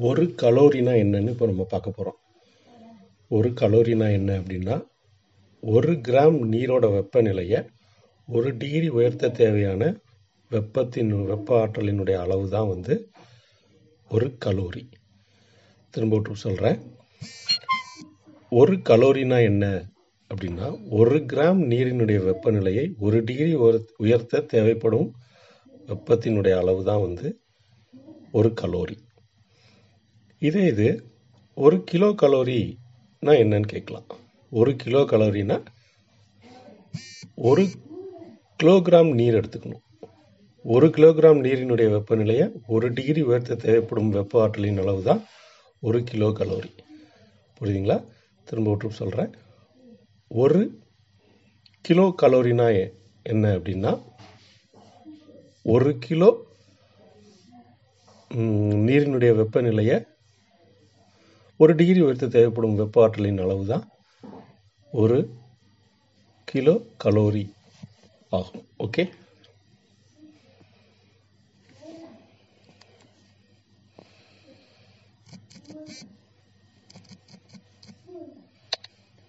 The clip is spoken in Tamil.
ஒரு கலோரினா என்னன்னு இப்போ நம்ம பார்க்க போகிறோம் ஒரு கலோரினா என்ன அப்படின்னா ஒரு கிராம் நீரோட வெப்பநிலையை ஒரு டிகிரி உயர்த்த தேவையான வெப்பத்தின் வெப்ப ஆற்றலினுடைய அளவு தான் வந்து ஒரு கலோரி. திரும்ப விட்டு சொல்கிறேன் ஒரு கலோரினா என்ன அப்படின்னா ஒரு கிராம் நீரினுடைய வெப்பநிலையை ஒரு டிகிரி உயர்த்த தேவைப்படும் வெப்பத்தினுடைய அளவு தான் வந்து ஒரு கலோரி. இதே இது ஒரு கிலோ கலோரினா என்னன்னு கேட்கலாம். ஒரு கிலோ கலோரினா ஒரு கிலோகிராம் நீர் எடுத்துக்கணும். ஒரு கிலோகிராம் நீரினுடைய வெப்பநிலையை ஒரு டிகிரி உயர்த்த தேவைப்படும் வெப்ப ஆற்றலின் அளவு தான் ஒரு கிலோ கலோரி. புரியுதுங்களா? திரும்ப விட்டு சொல்கிறேன் ஒரு கிலோ கலோரினா என்ன அப்படின்னா ஒரு கிலோ நீரினுடைய வெப்பநிலையை ஒரு டிகிரி உயர்த்த தேவைப்படும் வெப்ப ஆற்றலின் அளவு தான் ஒரு கிலோ கலோரி ஆகும். ஓகே